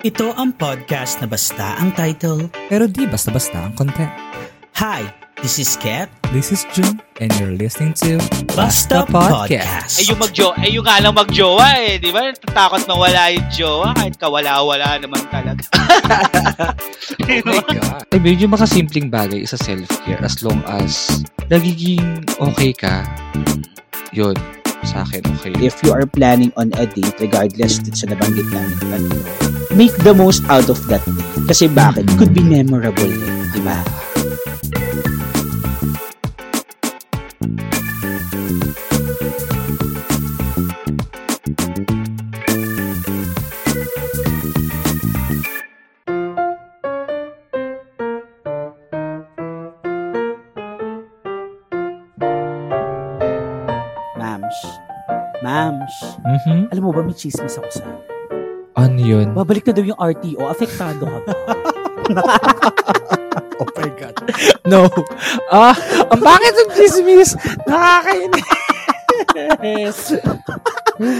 Ito ang podcast na basta ang title. Pero di basta-basta ang content. Hi, this is Kat. This is June, and you're listening to Basta Podcast. Eh yung magjo eh yung nga lang magjowa eh, di ba? Takot na wala yung jowa kahit kawala-wala naman talaga. Oh my God. Ay, medyo makasimpleng bagay sa self-care as long as nagiging okay ka, yun, sa akin okay. if you are planning on a date, regardless dun sa nabanggit namin kanino, make the most out of that date. Kasi bakit? It could be memorable di ba? Mams, Mhm. alam mo ba may chismis ako sa'yo? Ano yun? Babalik na daw yung RTO. Apektado ka ba? Oh my God. No. Ah, ang bakit ng chismis? Nakakainis.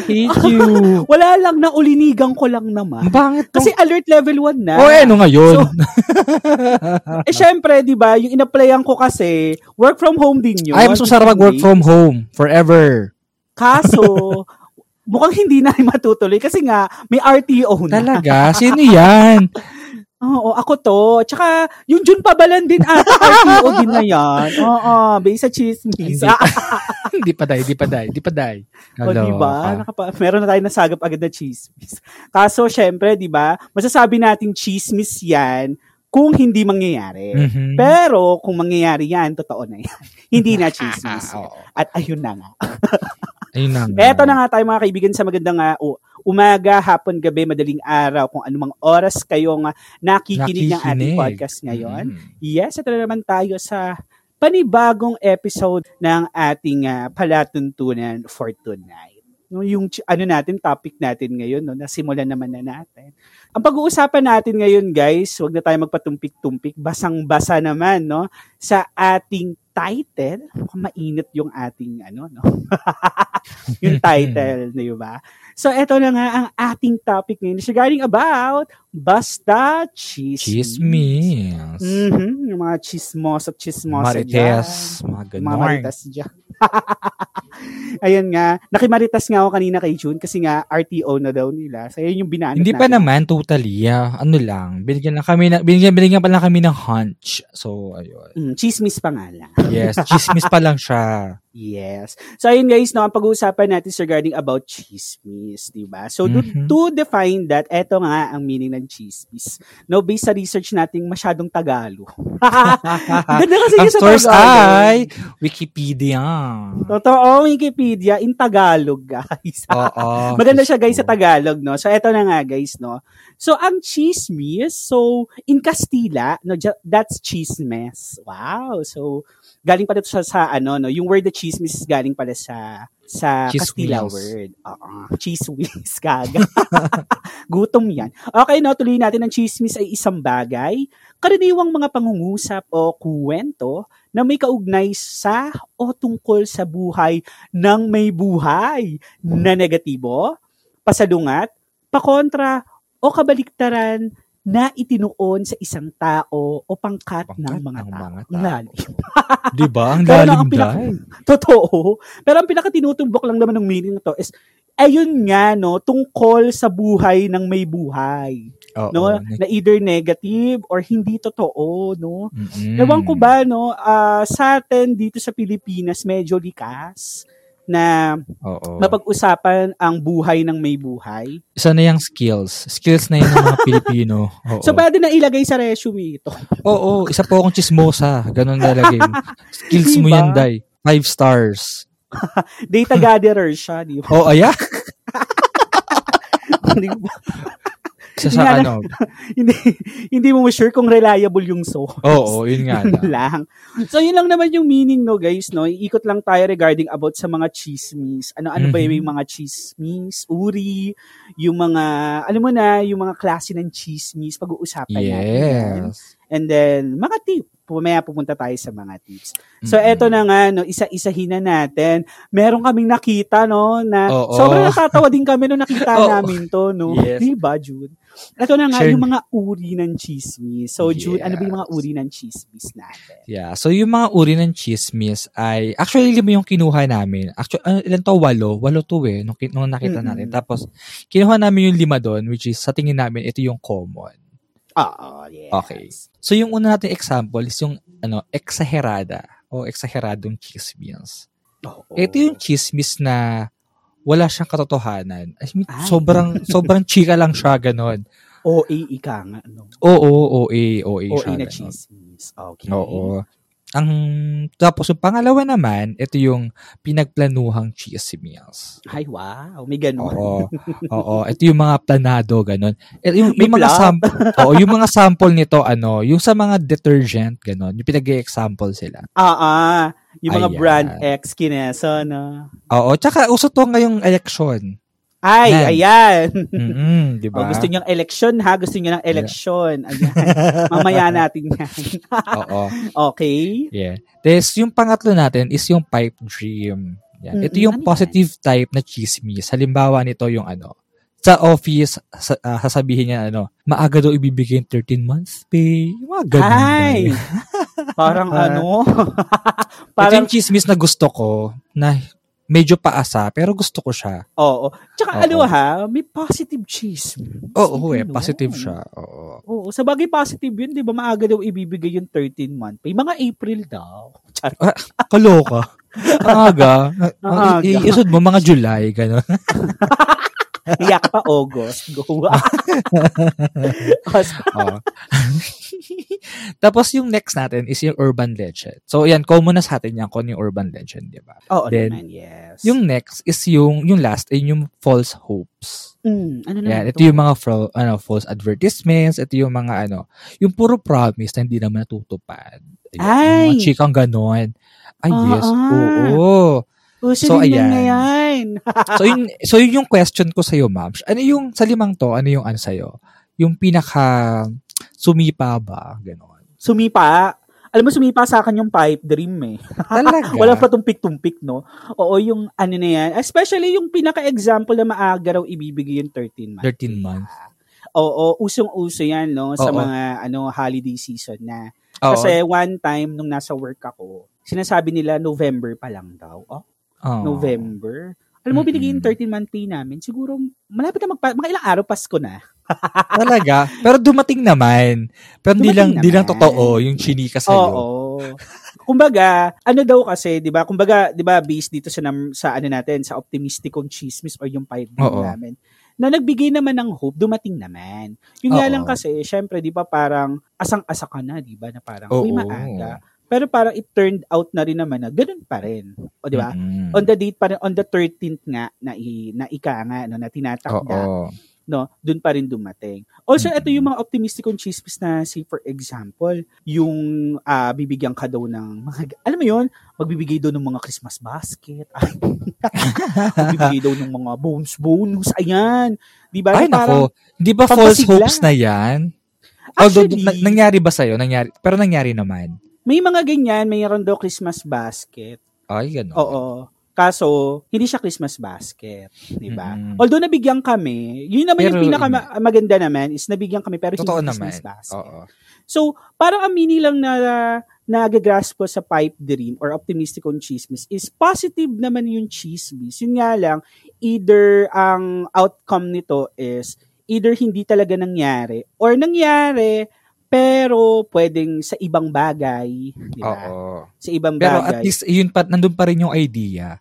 Hate you. Wala lang na ulinigan ko lang naman. Ang bakit Kasi alert level 1 na. Oh, eh, ano ngayon? eh, syempre, di ba, yung in-applyan ko kasi, work from home din yun. Ay, mas masarap mag-work from home. Forever. Kaso, mukhang hindi na matutuloy kasi nga, may RTO na. Talaga? Sino yan? Oo, ako to. Tsaka, yung June Pabalan din ata, RTO din na yan. Oo, based sa chismis. Hindi. Ah, Hindi pa day, di pa day, di pa day. O, di ba? Nakapa- meron na tayo nasagap agad na chismis. Kaso, syempre, di ba, masasabi nating chismis yan kung hindi mangyayari. Mhm. Pero, kung mangyayari yan, totoo na yan. hindi na chismis. Oo. At ayun na nga. Ayun na. Eto na nga tayo mga kaibigan sa magandang ah, u- umaga, hapon, gabi, madaling araw, kung anumang oras kayong ah, nakikinig, ng ating podcast ngayon. Mhm. Yes, ito na naman tayo sa panibagong episode ng ating ah, palatuntunan for tonight. No, yung ano natin, topic natin ngayon, no, nasimulan naman na natin. Ang pag-uusapan natin ngayon, guys, huwag na tayo magpatumpik-tumpik, basang-basa naman, no, sa ating title. Mukhang mainit yung ating, ano, no, yung title, di ba? So, eto na nga ang ating topic ngayon. It's regarding about Basta Chismis. Chismis. Mhm, yung mga chismos at chismosa Marites. Mga Mga ganon. maritas dyan. Ayun nga, nakimaritas nga ako kanina kay June kasi nga RTO na daw nila. So, yun yung binanat Hindi pa natin. naman totally. ah. Ano lang, binigyan lang kami na, binigyan, binigyan pa lang kami ng hunch. So, ayun. Mm, chismis pa nga lang. Yes, chismis pa lang siya. Yes. So, ayun guys, no, ang pag-uusapan natin is regarding about chismis, di ba? So, to, Mhm. to define that, eto nga ang meaning ng chismis. No, based sa research nating masyadong Tagalog. Ganda kasi Ang sa source Tagalog. ay Wikipedia. Totoo, Wikipedia in Tagalog, guys. Oo. Maganda siya guys sa Tagalog, no? So eto na nga guys, no? So ang chismis, so in Castilla, no, that's chismes. Wow. So galing pala to sa, sa ano, no, yung word na chismis is galing pala sa sa Cheese Castilla wheels. word. Oo, cheese wheels kaga. Gutom yan. Okay, no, tuloy natin ang chismis ay isang bagay, karaniwang mga pangungusap o kuwento na may kaugnay sa o tungkol sa buhay ng may buhay na negatibo, pasalungat, pakontra, o kabaliktaran na itinuon sa isang tao o pangkat, ng Pangkat mga ng tao. mga Ang lalim. Di ba? Ang lalim ang pinaka-. Totoo. Pero ang pinakatinutumbok lang naman ng meaning na to is, ayun nga, no, tungkol sa buhay ng may buhay. Oo. No? Na either negative or hindi totoo, no? Mm-mm. Ewan ko ba, no, ah, sa atin dito sa Pilipinas, medyo likas na Oo. mapag-usapan ang buhay ng may buhay. Isa na yung skills. Skills na yun ng mga Pilipino. Oo. So, pwede na ilagay sa resume ito. Oo, isa po akong chismosa. Ganun nalagay mo. Skills mo Diba? yan, Day. Five stars. Data gatherer siya, di ba? Oh, aya? Di ba? Isa Hindi sa nga ano. hindi, hindi mo sure kung reliable yung source. Oo, yun nga lang. lang. So, yun lang naman yung meaning, no, guys, no? Iikot lang tayo regarding about sa mga chismis. Ano-ano ba Mhm. yung mga chismis, uri, yung mga, alam mo na, yung mga klase ng chismis, pag-uusapan natin yan. Yes. And then, mga tip pumaya pupunta tayo sa mga tips. So, Mm-mm. eto na nga, no, isa-isahin na natin. Meron kaming nakita, no, na Oo. sobrang natatawa din kami nung nakita Oo. namin to, no? Yes. Di ba, Jude? Ito na nga, Sure. yung mga uri ng chismis. So, Jude, ano ba yung mga Yes. uri ng chismis natin? Yeah. So, yung mga uri ng chismis ay, actually, lima yung kinuha namin. Actually, ano, ilan to? Walo. Walo to eh, nung, nung nakita Mm-mm. natin. Tapos, kinuha namin yung lima doon, which is, sa tingin namin, ito yung common. Oo, yes. Okay. So, yung una nating example is yung, ano, exagerada o exageradong chismis. Oo. Ito yung chismis na wala siyang katotohanan. I mean, Ay. sobrang, sobrang chika lang siya, ganon. OA ika nga, no? Oo, OA, OA siya. OA na ganon. chismis. Okay. Oo. Ang, tapos yung pangalawa naman, ito yung pinagplanuhang chismis. Ay, wow. May ganun. Oo. Oo. Ito yung mga planado, ganon. Eh, Yung, May yung mga sample, oo, yung mga sample nito, ano, yung sa mga detergent, ganon, yung pinag-example sila. Ah, ah. Yung mga Ayan. brand X kinesa, no? Oo. Tsaka, uso to ngayong election. Ay, Yan. ayan. Mm-mm, di Oh, ba? gusto niyang election, ha? Gusto niyo ng election. Ayan. Mamaya natin yan. Oo. okay. Yeah. Tapos yung pangatlo natin is yung pipe dream. Yan. Ito Mm-mm. yung Ano yan? positive type na chismis. Halimbawa nito yung ano, sa office, sa, ah, sasabihin niya ano, maaga daw ibibigay yung 13 months pay. Mga ganun. Ay! Parang ano? Ito Parang, yung chismis na gusto ko, na medyo paasa, pero gusto ko siya. oo. Tsaka Oo. ano ha, may positive chismis. Oo, eh, Ano? positive siya. Oo. Oo, sa bagay positive yun, di ba? Maaga daw ibibigay yung 13 month pay. Mga April daw. Char. Kaloka. Ang aga. Ang Ang i- aga. Isod mo, mga July, gano'n. Kaya ka pa August. Go. Oo. Tapos yung next natin is yung urban legend. So yan, common na sa atin yan kung ano yung urban legend, di ba? Oo Then, naman, yes. Yung next is yung yung last ay yung false hopes. Mm, ano naman Yan, ito to? yung mga fro- ano false advertisements, ito yung mga ano, yung puro promise na hindi naman natutupad. Ayan, Ay! Yung mga chikang ganon. Ay, Ah, yes. ah. Oo. Uso So, din yan ayan. ngayon. So yun, so yun yung question ko sa iyo, ma'am. Ano yung sa limang to, ano yung ano sa Yung pinaka sumipa ba? Ganon. Sumipa. Alam mo, sumipa sa akin yung pipe dream eh. Talaga? Wala pa tumpik-tumpik, no? Oo, yung ano na yan. Especially yung pinaka-example na maaga raw ibibigay yung 13 months. 13 months. Oo, usong-uso yan, no? Sa Oo. mga ano holiday season na. Oo. Kasi one time, nung nasa work ako, sinasabi nila November pa lang daw. Oh, Oo. November. Alam mo, binigay yung Mm-mm. 13 month pay namin. Siguro, malapit na magpa, mga ilang araw, Pasko na. Talaga? Pero dumating naman. Pero hindi lang, Dumating di lang naman. totoo yung chinika sa'yo. Oo. Kumbaga, ano daw kasi, 'di ba? Kumbaga, 'di ba, based dito sa nam- sa ano natin, sa optimisticong chismis or yung pipe namin. Na nagbigay naman ng hope, dumating naman. Yung nga lang kasi, syempre, 'di ba, parang asang-asa ka na, 'di ba, na parang uy Oo. maaga. Pero parang it turned out na rin naman na ganun pa rin. O 'di ba? Mm-mm. On the date pa rin, on the 13th nga na i, na ika nga no, na tinatakda Oo. no, dun pa rin dumating. Also, Mm-mm. ito yung mga optimistic on chismis na, say, for example, yung ah, bibigyan ka daw ng mga, alam mo yun, magbibigay daw ng mga Christmas basket. magbibigay daw ng mga bonus bonus. Ayan. Di ba? Ay, nako. Di ba false hopes na yan? Although, Actually, na- nangyari ba sa'yo? Nangyari, pero nangyari naman. May mga ganyan, mayroon daw Christmas basket. Ay, gano'n. Oo. Kaso, hindi siya Christmas basket. Di ba? Mm-mm. Although nabigyan kami, yun naman yung Pero, pinaka maganda naman is nabigyan kami pero Totoo hindi naman. Christmas basket. Oo. So, parang ang mini lang na nagagrasp ko sa pipe dream or optimistic on chismis is positive naman yung chismis. Yun nga lang, either ang outcome nito is either hindi talaga nangyari or nangyari pero pwedeng sa ibang bagay, di ba? Oo. Sa ibang Pero bagay. at least, yun pa, nandun pa rin yung idea.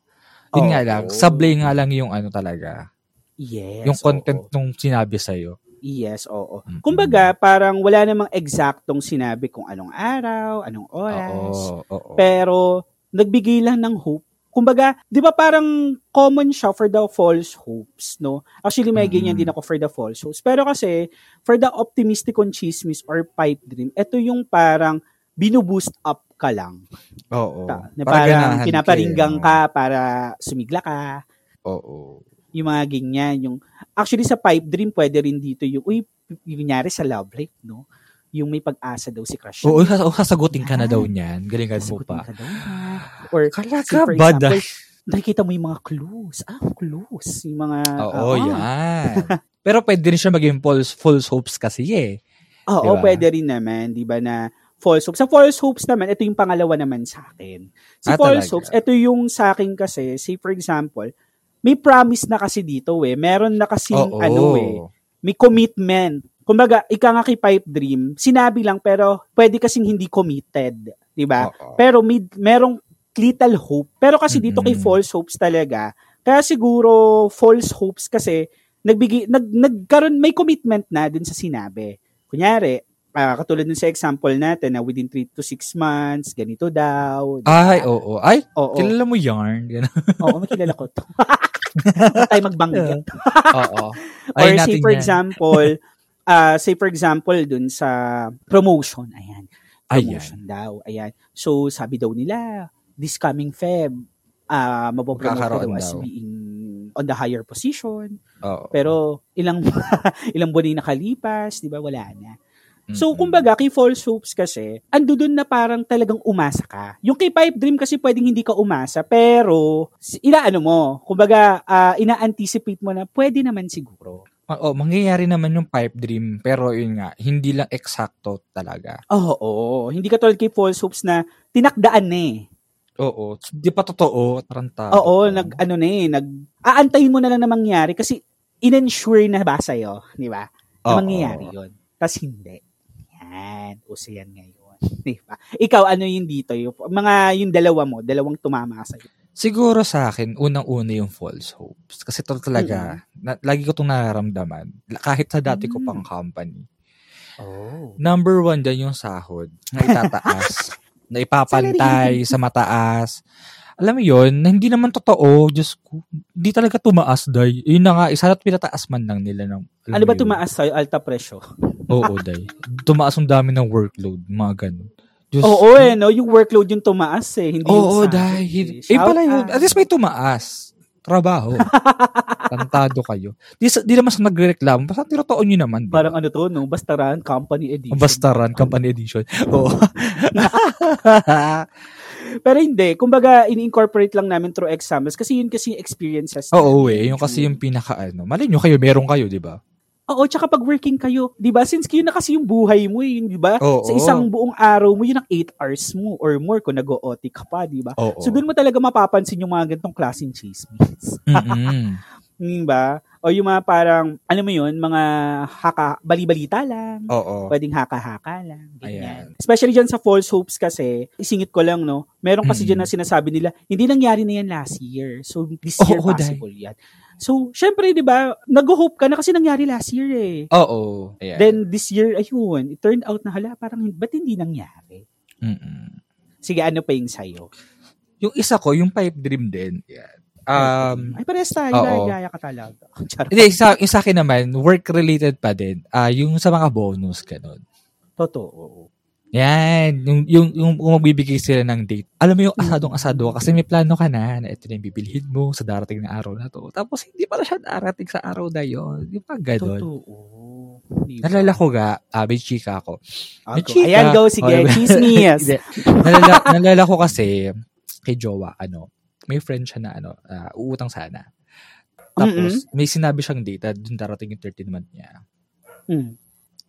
Yun nga Oo. lang, sablay nga lang yung ano talaga. yes, yung content oo. nung sinabi sa'yo. Yes, oo. Mm-mm. Kumbaga, parang wala namang eksaktong sinabi kung anong araw, anong oras. Oo. Oo. Pero nagbigay lang ng hope. Kumbaga, 'di ba parang common siya for the false hopes, no? Actually may ganyan Mm. din ako for the false hopes. Pero kasi for the optimistic on chismis or pipe dream, ito yung parang binuboost up ka lang. Oo. Ta- na Para parang pinaparinggang eh, ka para sumigla ka. Oo. Yung mga ganyan. Yung, actually sa pipe dream, pwede rin dito yung, uy, yung nangyari sa love life, no? yung may pag-asa daw si crush. Oo, oo, sasagutin ka na Yan. daw niyan. Galingan mo Sasagutin pa. ka daw. Or, Kala say, for ba example, nakikita mo yung mga clues. Ah, clues. Yung mga... Oo, ah, yan. Pero pwede rin siya maging false, false hopes kasi eh. Oo, Diba? pwede rin naman, di ba, na false hopes. Sa false hopes naman, ito yung pangalawa naman sa akin. Si Ah, false talaga? hopes, ito yung sa akin kasi, say for example, may promise na kasi dito eh. Meron na kasi ano eh, may commitment. Kumbaga, ika nga kay Pipe Dream, sinabi lang pero pwede kasing hindi committed, 'di ba? Pero may merong little hope. Pero kasi dito kay Mm-mm. false hopes talaga, kaya siguro false hopes kasi nagbigay nag nagkaroon may commitment na dun sa sinabi. Kunyari, ah, katulad dun sa example natin na within 3 to 6 months, ganito daw. di ba? Ay, oo. Ay, Oo. kilala mo yarn. Oo, makilala ko to. Tayo magbanggit. Oo. Or Ay, say for yan. example, uh, say for example dun sa promotion, ayan. Promotion daw, ayan. So sabi daw nila, this coming Feb, uh, mapopromote ka daw as being on the higher position. Oo. Pero ilang ilang buwan na nakalipas, 'di ba? Wala na. So, kumbaga, kay false hopes kasi, ando dun na parang talagang umasa ka. Yung kay pipe dream kasi pwedeng hindi ka umasa, pero inaano mo, kumbaga, ah, ina-anticipate mo na pwede naman siguro. Oo, mangyayari naman yung pipe dream, pero yun nga, hindi lang eksakto talaga. Oo, oo. hindi ka tulad kay false hopes na tinakdaan na eh. Oo, di pa totoo, tarantado. Oo, nag, ano na eh, nag, aantayin mo na lang na mangyari kasi in-ensure na ba sa'yo, di ba? Na Oo. mangyayari yun. Tapos hindi. Yan, uso yan ngayon. Di ba? Ikaw, ano yung dito? Yung, mga, yung dalawa mo, dalawang tumama sa'yo. Siguro sa akin, unang-una yung false hopes. Kasi to talaga, na, lagi ko itong nararamdaman. Kahit sa dati ko Mm. pang company. Oh. Number one dyan yung sahod na itataas. na ipapantay sa mataas. Alam mo yun, na hindi naman totoo. Ko, hindi talaga tumaas, day. Yun na nga, isa at pinataas man lang nila. Ng, Ano ba yun? tumaas sa'yo? Alta presyo. Oo, day. Tumaas ang dami ng workload, mga ganun. Diyos, Oo eh, no? Yung workload yung tumaas eh. Hindi Oo, yung sahod dahil. eh. Pala yun. At least may tumaas. Trabaho. Tantado kayo. Di, di naman sa nagreklamo. Basta tinutoon nyo naman. di ba? Parang ano to, no? Bastaran Company Edition. Bastaran, company edition. Oo. Pero hindi. Kumbaga, in-incorporate lang namin through examples kasi yun kasi yung experiences. Oo, namin. eh. Yung kasi yung pinaka ano. Mali nyo kayo, meron kayo, di ba? Oo, tsaka pag working kayo, 'di ba? Since yun na kasi yung buhay mo, yun, 'di ba? Sa isang buong araw mo, yun ang 8 hours mo or more kung nag-OT ka pa, 'di ba? So doon mo talaga mapapansin yung mga ganitong klaseng chismis. Mm-mm. Di ba? O yung mga parang, alam mo yun, mga haka, bali-balita lang. Oo. Pwedeng haka-haka lang. Ayan. Ganyan. Especially dyan sa false hopes kasi, isingit ko lang, no? Meron kasi Mm. dyan na sinasabi nila, hindi nangyari na yan last year. So, this year oo, possible yan. So, syempre, di ba, nag-hope ka na kasi nangyari last year eh. Oo. Ayan. Then, this year, ayun, it turned out na hala, parang, ba't hindi nangyari? Mm-mm. Sige, ano pa yung sa'yo? Yung isa ko, yung pipe dream din. Yan. Um, Ay, pares tayo, oo. gaya ka talaga. Hindi, sa, yung sa akin naman, work-related pa din. Ah, yung sa mga bonus, ganun. Totoo. Yan, yung, yung, yung kung magbibigay sila ng date. Alam mo yung asadong-asado ka kasi may plano ka na na ito na yung bibilhin mo sa darating na araw na to. Tapos hindi pala siya darating sa araw na yun. Yung pag ganun. Totoo. Diba? Nalala ko ga, ah, may chika ako. May Ako. chika. Ayan, go, sige. Oh, Chismis. Hindi. nalala, nalala ko kasi kay Jowa, ano, may friend siya na ano, ah, uutang sana. Tapos, may sinabi siyang date, dun darating yung 13 month niya. Mm.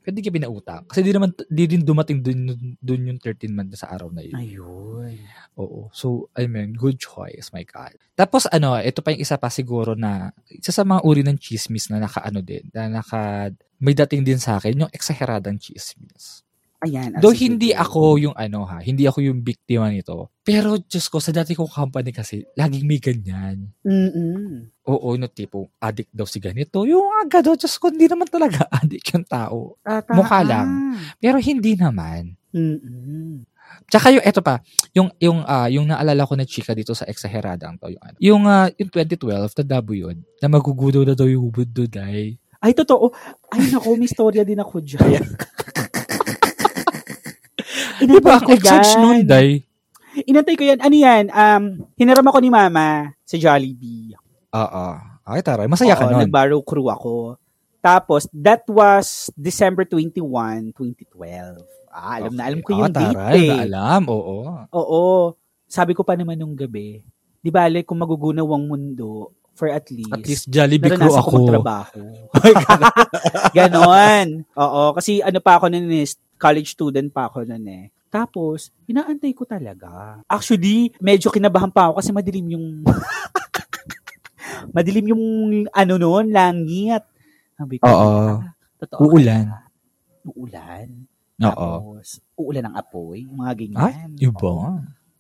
Di ka pinautang. Kasi di naman, di din dumating dun, dun yung 13 month sa araw na yun. Ayun. Oo. So, I mean, good choice, my God. Tapos, ano, ito pa yung isa pa siguro na, isa sa mga uri ng chismis na naka-ano din, na naka, may dating din sa akin, yung exageradang chismis. Ayan. ah, Though hindi go. ako yung ano ha, hindi ako yung biktima nito. Pero, Diyos ko, sa dati kong company kasi, laging may ganyan. Mm-mm. Oo, no, tipo, addict daw si ganito. Yung aga daw, Diyos ko, hindi naman talaga addict yung tao. Tata- Mukha lang. Pero hindi naman. Mm-mm. Tsaka yung eto pa, yung yung ah yung naalala ko na chika dito sa Exageradang to yung ano. Yung ah, yung 2012 na dabo yun, na magugudaw na daw yung doon ay. Totoo. Ay, naku, may storya din ako dyan. Ba? Inantay ko Ex-judge yan. nun, day. Inantay ko yan. Ano yan? Um, hinaram ako ni Mama sa Jollibee. Oo. Ay, taray. Masaya ka Oo, nun. Nag-barrow crew ako. Tapos, that was December 21, 2012. Ah, alam na, alam ko yung ah, date taray, eh. na alam, oo. Oo. Sabi ko pa naman nung gabi, di bale kung magugunaw ang mundo for at least, At least Jollibee crew ako. magtrabaho. Ganon. Oo, kasi ano pa ako nun eh, college student pa ako nun eh. Tapos, inaantay ko talaga. Actually, medyo kinabahan pa ako kasi madilim yung madilim yung ano noon, langit. Sabi ko, Oo. "Ah, totoo Uulan. kaya?" Uulan. Oo. Tapos, uulan ng apoy, mga Ay, ganyan. iba. Oo,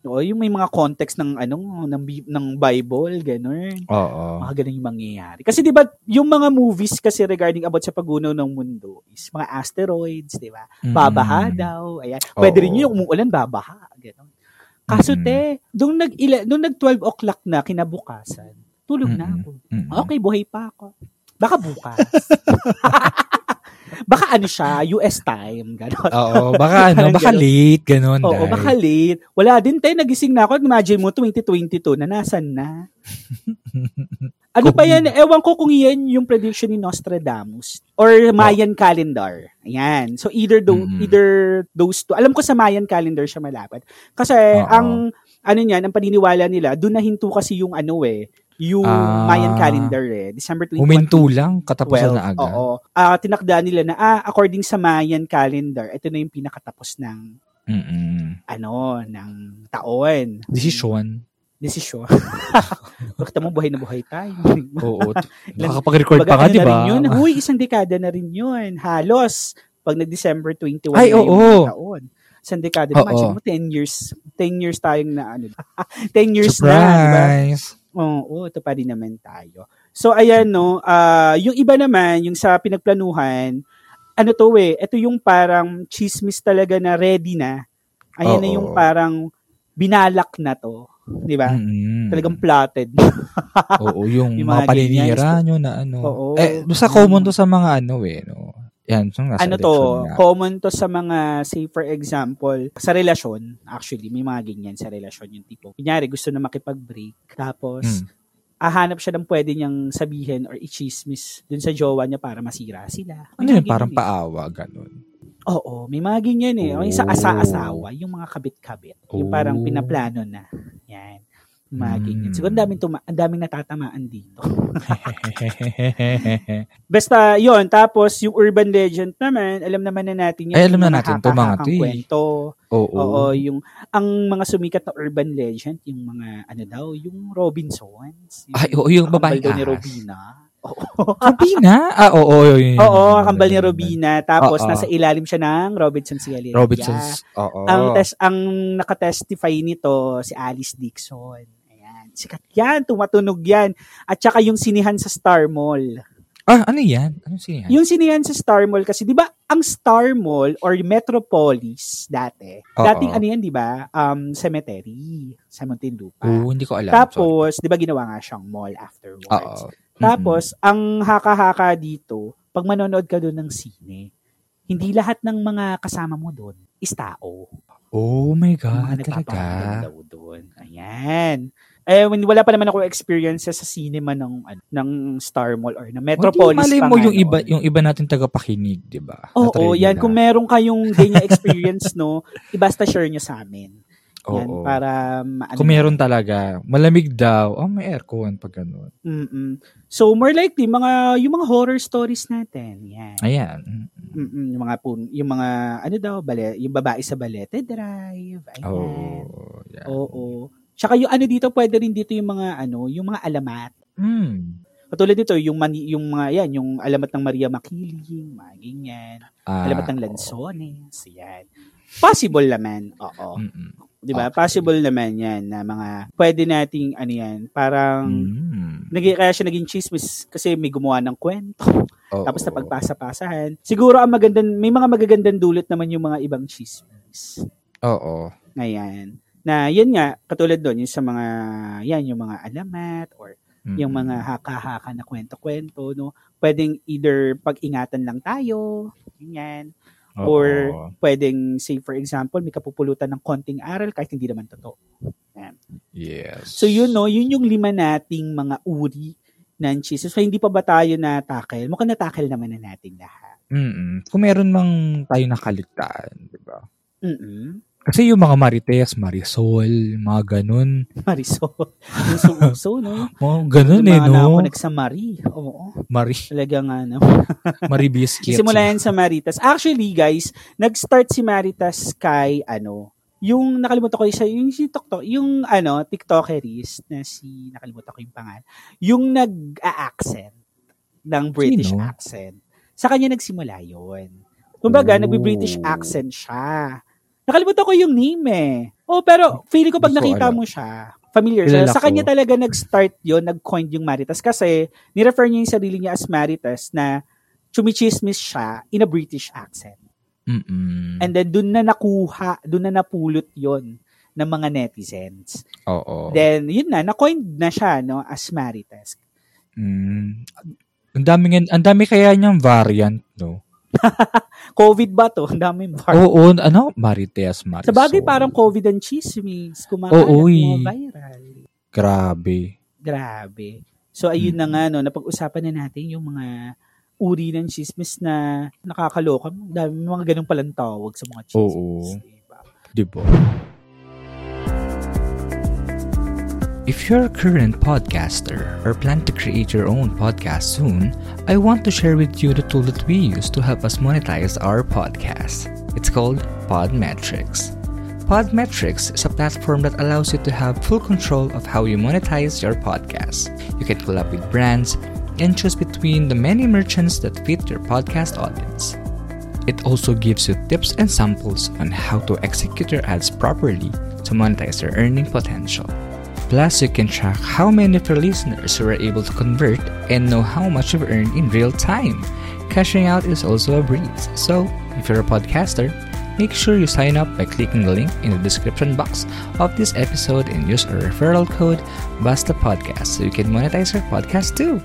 yung may mga context ng ano ng ng Bible, ganun. Oo. Mga ganun yung mangyayari. Kasi 'di ba, yung mga movies kasi regarding about sa pagunaw ng mundo is mga asteroids, 'di ba? Mm. Babaha daw. Ayan. Pwede rin Oo. yun yung umuulan, babaha, ganun. Kaso Mm. te, nung nag nung nag 12 o'clock na kinabukasan, tulog na Mm-mm. ako. Mm. Okay, buhay pa ako. Baka bukas. baka ano siya, US time, gano'n. Oo, baka ano, baka ganun. late, ganun. Oo, dahil. baka late. Wala din tayo, nagising na ako. Imagine mo, 2022, na nasan na? ano pa yan? Ewan ko kung yan yung prediction ni Nostradamus or Mayan calendar. Ayan. So either tho- Mm. either those two. Alam ko sa Mayan calendar siya malapit. Kasi Oo. ang ano niyan, ang paniniwala nila, doon na hinto kasi yung ano eh, yung Ah. Mayan calendar eh. December 21. Huminto lang, katapusan 12. na agad. Oo. Ah, tinakda nila na, ah, according sa Mayan calendar, ito na yung pinakatapos ng Mm-mm. ano, ng taon. Desisyon. Desisyon. Bakit mo buhay na buhay tayo? Oo. Nakakapag-record pa nga, ano di na ba? yun? Huy, isang dekada na rin yun. Halos. Pag nag-December 21 Ay, na yung oo. taon. Isang dekada. Oo. Imagine mo, 10 years. 10 years tayong na ano. 10 years na, di ba? Oo, ito pa rin naman tayo. So, ayan, no. ah yung iba naman, yung sa pinagplanuhan, ano to eh, ito yung parang chismis talaga na ready na. Ayan na Oo. yung parang binalak na to. Di ba? Mm-mm. Talagang plotted. Oo, yung, Yung mga mga paninira nyo na ano. Oo. Eh, sa common to sa mga ano eh, no? Yan, so nasa ano to, nga. common to sa mga, say for example, sa relasyon, actually, may mga ganyan sa relasyon yung tipo. Kunyari, gusto na makipag-break, tapos, Mm. ahanap siya ng pwede niyang sabihin or i-chismis dun sa jowa niya para masira sila. Ano yun, parang eh. paawa, ganun. Oo, may mga ganyan eh. O yung sa Oh. asa-asawa, yung mga kabit-kabit. Yung parang Oh. pinaplano na. Yan. Mga Mm. Siguro ang daming, tuma- ang daming natatamaan dito. Basta, yon Tapos, yung urban legend naman, alam naman na natin yan. Ay, alam yung na natin to, mga eh. kwento. Oo. Oo, yung, ang mga sumikat na urban legend, yung mga, ano daw, yung Robinsons. Yung Ay, oo, yung daw ni. Robina. Oo. Robina? Ah, oo. yun, yun, Oo, yun, kakambal ni. Robina. Tapos, Oo. nasa ilalim siya ng Robinson's Galleria. Robinsons. Oo. Ang, tes, ang nakatestify nito, si Alice Dixon. Sikat yan, tumatunog yan. At saka yung sinihan sa Star Mall. ah, ano yan? Ano siya? Yung sinihan sa Star Mall kasi, di ba, ang Star Mall or Metropolis dati, Oo. dating ano yan, di ba, um, cemetery sa Muntinlupa. Oo, hindi ko alam. Tapos, di ba ginawa nga siyang mall afterwards. Oo. Tapos, ang haka-haka dito, pag manonood ka doon ng sine, hindi lahat ng mga kasama mo doon is tao. Oh my God, talaga. doon. Ayan. Eh, when, wala pa naman ako experience sa cinema ng, ano, ng Star Mall or ng Metropolis Hindi, malay mo yung iba, yung iba natin tagapakinig, di ba? Oo, Na-try yan. nila. Kung meron kayong ganyan experience, no, ibasta share nyo sa amin. Yan, Oo. para maano. Kung meron talaga, malamig daw, oh, may aircon pag ganun. Mm-mm. So, more likely, mga, yung mga horror stories natin. Yan. Ayan. Mm-mm, yung mga pun, yung mga ano daw, bale, yung babae sa Balete Drive. Ayan. Oo. yan. Oo. Tsaka yung ano dito, pwede rin dito yung mga ano, yung mga alamat. Hmm. Katulad dito, yung mani, yung mga yan, yung alamat ng Maria Makiling, mga ganyan. Ah, alamat ng Lanzones, yan. Possible naman, oo. mm-mm. 'Di ba? Okay. Possible naman 'yan na mga pwede nating ano 'yan, parang Mm. naging kaya siya naging chismis kasi may gumawa ng kwento. Oo. Tapos na pagpasa-pasahan. Siguro ang magandang may mga magagandang dulot naman yung mga ibang chismis. Oo. Ngayon, na yun nga katulad doon yung sa mga yan yung mga alamat or Mm. yung mga haka-haka na kwento-kwento no. Pwedeng either pag-ingatan lang tayo, ganyan. Oo. Or pwedeng say for example, may kapupulutan ng konting aral kahit hindi naman totoo. yes. So yun no, yun yung lima nating mga uri ng chismis. So, hindi pa ba tayo na-tackle? Mukhang na-tackle naman na natin lahat. Mm Kung meron mang tayo nakaligtaan, di ba? Mm-mm. Kasi yung mga Marites, Marisol, mga ganun. Marisol. Yung suso, no? Oh, ganun yung eh, mga no? nakakunik sa Marie. Oo. Mari, Talaga nga, no? Maribiskit. Simula yan sa Maritas. Actually, guys, nag-start si Maritas kay, ano, yung nakalimutan ko isa, yung si TikTok, yung ano, TikTokeris na si, nakalimutan ko yung pangalan, yung nag-a-accent ng British Sino? accent. Sa kanya nagsimula yun. Kumbaga, Oh. nagbi-British accent siya. Nakalimutan ko yung name eh. Oh, pero feeling ko pag nakita mo siya, familiar siya. Sa kanya talaga nag-start yon nag-coin yung Maritas kasi nirefer niya yung sarili niya as Maritas na chumichismis siya in a British accent. Mm-mm. And then dun na nakuha, dun na napulot yon ng mga netizens. Oo. Then yun na, na-coined na siya no as Maritas. Mm. Ang dami, ang dami kaya niyang variant, no? COVID ba to? Ang daming bar. Oo, ano? Marites, Marisol. Sa bagay parang COVID and chismis. Kumakalat, Oo, eh. mga viral. Grabe. Grabe. So ayun na nga no, napag-usapan na natin yung mga uri ng chismis na nakakaloka. Dami mga ganun palang tawag sa mga chismis. Oo. Diba? Di If you're a current podcaster or plan to create your own podcast soon, I want to share with you the tool that we use to help us monetize our podcast. It's called Podmetrics. Podmetrics is a platform that allows you to have full control of how you monetize your podcast. You can collab with brands and choose between the many merchants that fit your podcast audience. It also gives you tips and samples on how to execute your ads properly to monetize your earning potential. Plus, you can track how many of your listeners were able to convert and know how much you've earned in real time. Cashing out is also a breeze. So, if you're a podcaster, make sure you sign up by clicking the link in the description box of this episode and use our referral code Basta Podcast so you can monetize your podcast too.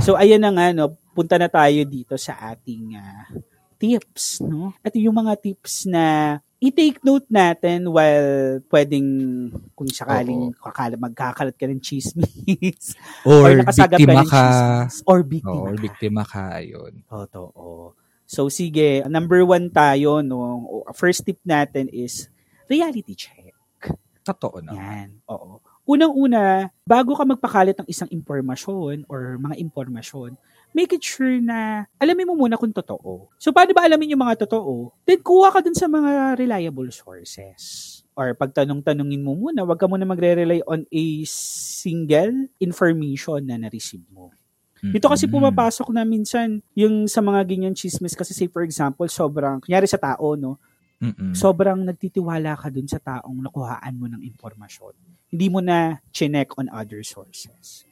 So ayan na nga no, punta na tayo dito sa ating ah, tips, no? At yung mga tips na i-take note natin while pwedeng kung sakaling kakala, magkakalat ka ng chismis Or, nakasagap biktima ka. chismis, or biktima Oo, or ka. biktima ka, yun. Totoo. So sige, number one tayo, no? First tip natin is reality check. Totoo na. Yan, oo. Unang-una, bago ka magpakalit ng isang impormasyon or mga impormasyon, make it sure na alamin mo muna kung totoo. So, paano ba alamin yung mga totoo? Then, kuha ka dun sa mga reliable sources. Or pagtanong-tanongin mo muna, wag ka muna magre-rely on a single information na na-receive mo. Dito kasi Mm-mm. pumapasok na minsan yung sa mga ganyan chismis kasi say for example, sobrang, kunyari sa tao, no? Mm-mm. sobrang nagtitiwala ka dun sa taong nakuhaan mo ng impormasyon. Hindi mo na chinek on other sources.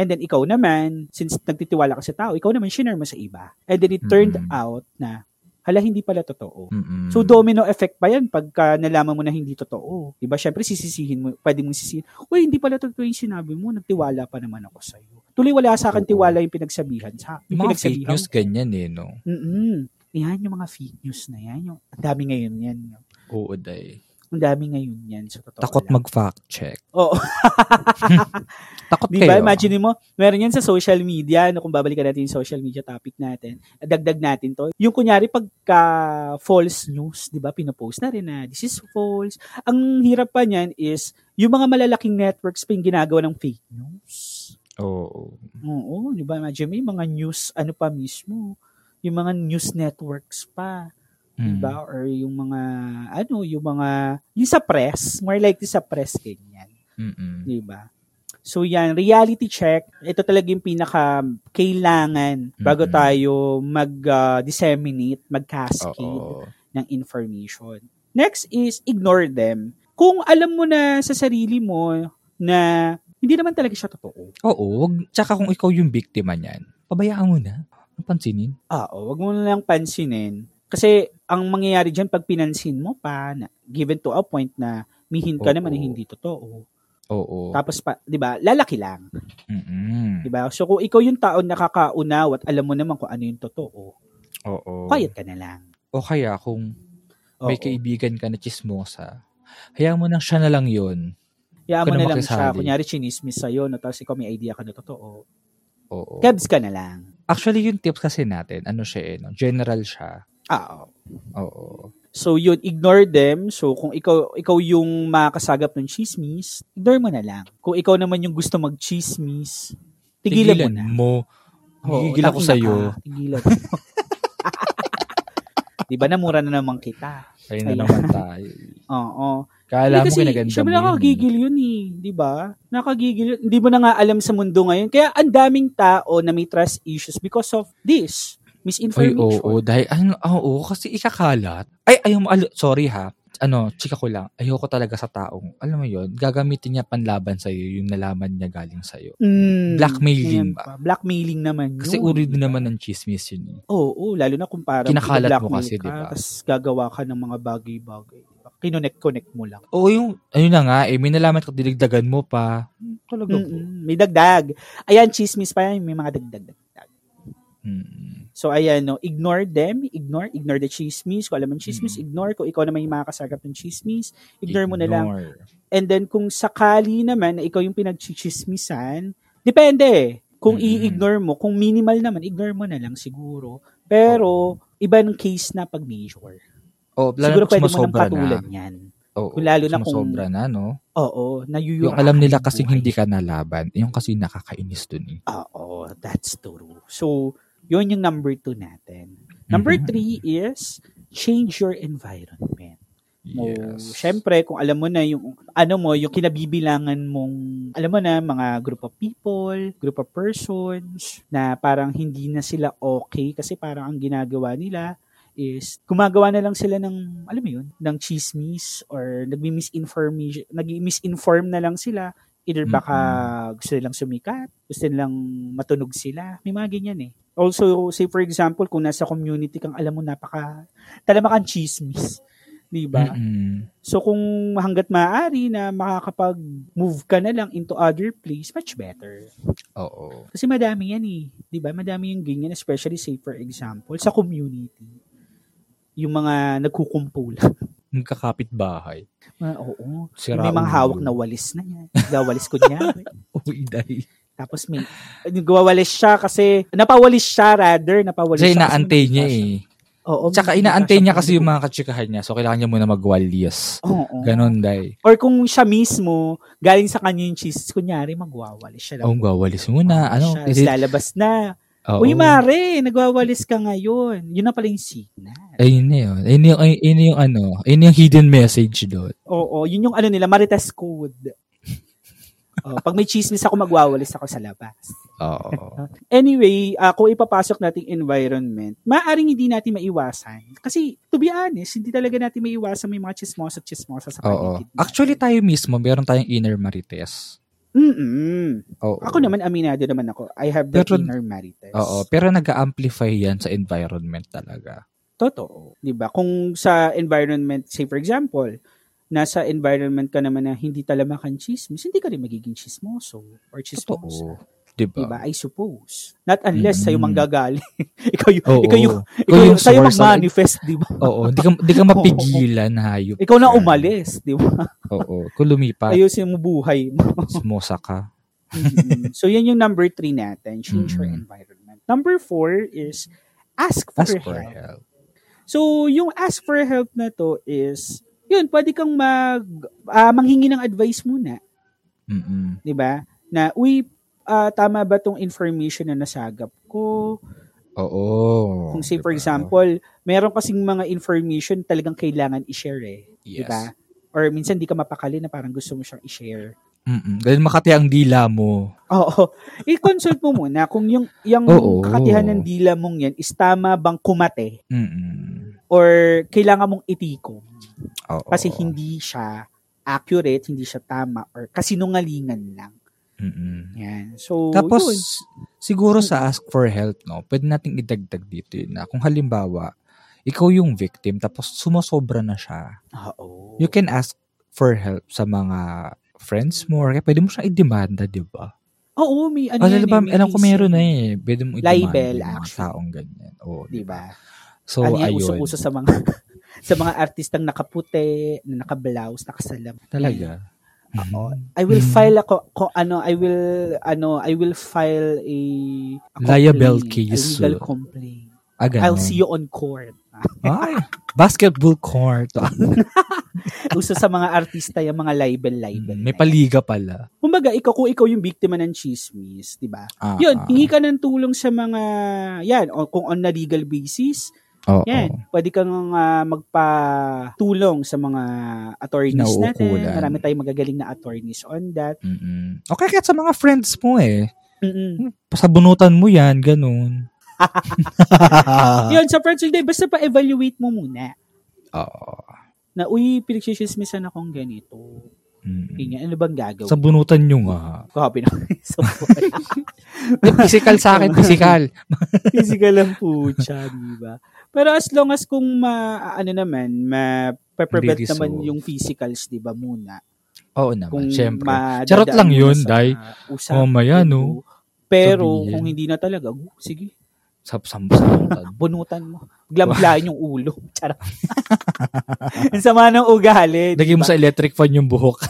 And then ikaw naman, since nagtitiwala ka sa tao, ikaw naman shinare mo sa iba. And then it turned Mm-mm. out na, hala, hindi pala totoo. Mm-mm. So domino effect pa yan pagka nalaman mo na hindi totoo. Diba? Siyempre sisisihin mo, pwede mong sisihin, uy, hindi pala totoo yung sinabi mo, nagtiwala pa naman ako sa'yo. Tuloy wala sa akin tiwala yung pinagsabihan. Sa, yung mga fake news, ganyan eh, no? Mm-mm. Yan, yung mga fake news na yan. Yung, ang dami ngayon yan. Yung, Oo, day. ang dami ngayon yan. Sa totoo Takot lang. mag-fact check. Oo. Takot Di kayo. ba? Imagine mo, meron yan sa social media, no, kung babalikan natin yung social media topic natin, dagdag natin to. Yung kunyari, pagka false news, di ba, pinopost na rin na this is false. Ang hirap pa niyan is, yung mga malalaking networks pa yung ginagawa ng fake news. Oo. Oo, di ba? Imagine mo, yung mga news, ano pa mismo, yung mga news networks pa. Mm. Diba? Or yung mga, ano, yung mga, yung sa press, more likely sa press, ganyan. Mm-mm. Diba? So yan, reality check, ito talaga yung pinaka kailangan bago Mm-mm. tayo mag-disseminate, mag-cascade Oo. ng information. Next is ignore them. Kung alam mo na sa sarili mo na hindi naman talaga siya totoo. Oo. wag- Tsaka kung ikaw yung biktima niyan, pabayaan mo na. Ang pansinin. Ah, oh, wag mo na lang pansinin. Kasi ang mangyayari dyan pag pinansin mo pa, na, given to a point na mihin ka Oo. naman na hindi totoo. Oo. Tapos pa, 'di ba? Lalaki lang, Mm-mm. 'di ba? So kung ikaw yung tao nakakaunaw at alam mo naman kung ano yung totoo, Oo. quiet ka na lang. O kaya kung may Oo. kaibigan ka na chismosa, hayaan mo nang siya na lang yun. Hayaan mo na na lang siya. Kunyari, chinismis sa'yo, no? tapos ikaw may idea ka na totoo. Oo. Kebs ka na lang. Actually, yung tips kasi natin, ano siya eh, no? general siya. Ah, oo. Oo. So yun, ignore them. So kung ikaw ikaw yung makakasagap ng chismis, ignore mo na lang. Kung ikaw naman yung gusto mag-chismis, tigilan, mo na. mo. Oo, Gigil ako sa'yo. ka, Tigilan mo. Di ba namura na naman kita? Ayun na Ayan. naman tayo. Oo. Kala mo kinaganda mo yun. nakagigil yun eh. Di ba? Nakagigil yun. Hindi mo na nga alam sa mundo ngayon. Kaya ang daming tao na may trust issues because of this. Misinformation. oo, dahil, ano, oo, kasi ikakalat. Ay, ayaw mo, al- sorry ha, ano, chika ko lang, ayoko talaga sa taong, alam mo yon gagamitin niya panlaban sa'yo yung nalaman niya galing sa'yo. Mm, Blackmailing ba? pa. Blackmailing naman Kasi yun. uri din naman ng chismis yun. eh. Oo, oo, lalo na kung parang Kinakalat mo kasi, ka, di ba? Tapos gagawa ka ng mga bagay-bagay. Diba? Kinonect-connect mo lang. Oo, yung, ayun na nga, eh, may nalaman ka, dinagdagan mo pa. Hmm, Talaga po. Mm-mm, may dagdag. Ayan, chismis pa yan, may mga dagdag-dagdag. Mm. So, ayan, no, ignore them, ignore, ignore the chismis. Kung alam mo chismis, Mm. ignore. Kung ikaw naman yung makakasagap ng chismis, ignore mo na lang. Ignore. And then, kung sakali naman na ikaw yung pinagchichismisan, depende. Kung Mm. i-ignore mo, kung minimal naman, ignore mo na lang siguro. Pero, iba ng case na pag major. Oh, Siguro pwede mo sumasobra patulan na. yan. Oo, Kung lalo na kung- sumasobra na, no? Oo, nayuyura Yung alam nila ng kasi hindi ka nalaban. Yung kasi nakakainis dun eh. Oo, that's true. So, yun yung number two natin. Number Mhm. three is change your environment. Mo, Yes. syempre, kung alam mo na yung, ano mo, yung kinabibilangan mong, alam mo na, mga group of people, group of persons, na parang hindi na sila okay kasi parang ang ginagawa nila is gumagawa na lang sila ng, alam mo yun, ng chismis or nagmi-misinformation, nag-misinform na lang sila. Either baka gusto nilang sumikat, gusto nilang matunog sila. May mga ganyan eh. Also, say for example, kung nasa community kang alam mo napaka, talamak ang chismis. Di ba? Mm-mm. So kung hanggat maaari na makakapag-move ka na lang into other place, much better. Oo. Kasi madami yan eh. 'Di ba? Madami yung ganyan, especially say for example, sa community. Yung mga nagkukumpulan. Magkakapit bahay. Ah, oo. Yung may mga hawak na walis na yan. Gawalis ko niya. Uy, dahil. Tapos may, nagwawalis siya kasi, napawalis siya rather, napawalis Kasi siya. inaantay may niya eh. Oo. Tsaka inaantay niya kasi yung mga katsikahan niya. So, kailangan niya muna magwalis. Oo. Ganon, day. Or kung siya mismo, galing sa kanya yung cheese, kunyari, magwawalis siya lang. Oh, magwalis muna. Ano? siya. Lalabas na. Oo. Uy, Mare, nagwawalis ka ngayon. Yun na pala yung signal. Ayun na yun. Ayun yung, ayun yung ano, ayun yung hidden message doon. Oo, yun yung ano nila, Marites Code. oh, pag may chismis ako, magwawalis ako sa labas. Oo. Anyway, ah, kung ipapasok nating environment, maaaring hindi natin maiwasan. Kasi, to be honest, hindi talaga natin maiwasan may mga chismosa at chismosa sa Oo. paligid. natin. Actually, tayo mismo, meron tayong inner marites. Mm-mm. Oo. Ako naman, aminado naman ako. I have the Pero- inner marites. Oo. Pero nag-amplify yan sa environment talaga. Totoo. 'Di ba? Kung sa environment, say for example, nasa environment ka naman na hindi talamakan chismis, hindi ka rin magiging chismoso or chismosa. Totoo. Diba? 'Di ba? I suppose. Not unless Mm. sa'yo manggagali. ikaw yung, Oo. ikaw yung, Ikaw ikaw yung sa'yo mag-manifest, 'di ba? Oo. Di ka, di ka mapigilan, hayop. Ikaw na umalis, 'di ba? Oo. Kung lumipat, Ayusin mo buhay mo. smosa ka. Mm. so yan yung number three natin, change your Mm. environment. Number four is ask for, Ask for help. help. So, yung ask for help na to is, yun, pwede kang mag, ah, manghingi ng advice muna. Mm-mm. di ba? Na, uy, ah, tama ba tong information na nasagap ko? Oo. Kung say, for diba? example, meron kasing mga information talagang kailangan i-share eh. Di Yes. ba? Or minsan di ka mapakali na parang gusto mo siyang i-share. Mm-mm. Dahil makati ang dila mo. Oo. I-consult mo muna kung yung, yung Oo. kakatihan ng dila mong yan is tama bang kumate Mm-mm. or kailangan mong itiko. Oo. Kasi hindi siya accurate, hindi siya tama, or kasinungalingan lang. Mm-mm. Yan. So, Tapos, yun. siguro sa ask for help, no, pwede nating idagdag dito yun na kung halimbawa, ikaw yung victim, tapos sumasobra na siya, Oo. you can ask for help sa mga friends mo, or kaya pwede mo siyang idemanda, di ba? Oo, may ano Ano yan ba, eh, alam ko meron na eh. Pwede mo idemanda Libel, yung mga actually. taong ganyan. Oo, Di ba? So, ano yan, ayun. uso-uso sa mga sa mga artistang nakaputi, na naka-blouse, nakasalam. Talaga. Mhm. I will Mhm. file ako ko, ano I will ano I will file a, a Liable case. a legal complaint. Ah, ganun. I'll see you on court. Ay, basketball court. Uso sa mga artista yung mga libel-libel. May paliga pala. Kumbaga, ikaw kung ikaw yung biktima ng chismis, 'di ba? Ah, Yun, ah. hingi ka ng tulong sa mga yan o kung on a legal basis, Oo. yan. Pwede kang ah, magpatulong sa mga attorneys natin. Nauukulan. Marami tayong magagaling na attorneys on that. Mm-mm. Okay, kahit sa mga friends mo eh. Mm-mm. Pasabunutan mo yan, ganun. Yun, sa friends day, basta pa-evaluate mo muna. Oo. Na, uy, pinagsisismisan akong ganito. Mm-mm. Kanya, ano bang gagawin? Sabunutan nyo nga. Copy na. so, physical sa akin, physical. physical lang po siya, di ba? Pero as long as kung ma, ano naman, ma-prevent naman yung physicals, di ba, muna. Oo naman, Kung syempre. Charot lang mo yun, Day. usapan, Oh, maya, no? Pero Sabihin. kung hindi na talaga, go, sige, Sa sambusan. bunutan mo. Glamplain yung ulo. Charot. Ang sama ng ugali. Lagay mo ba? sa electric fan yung buhok.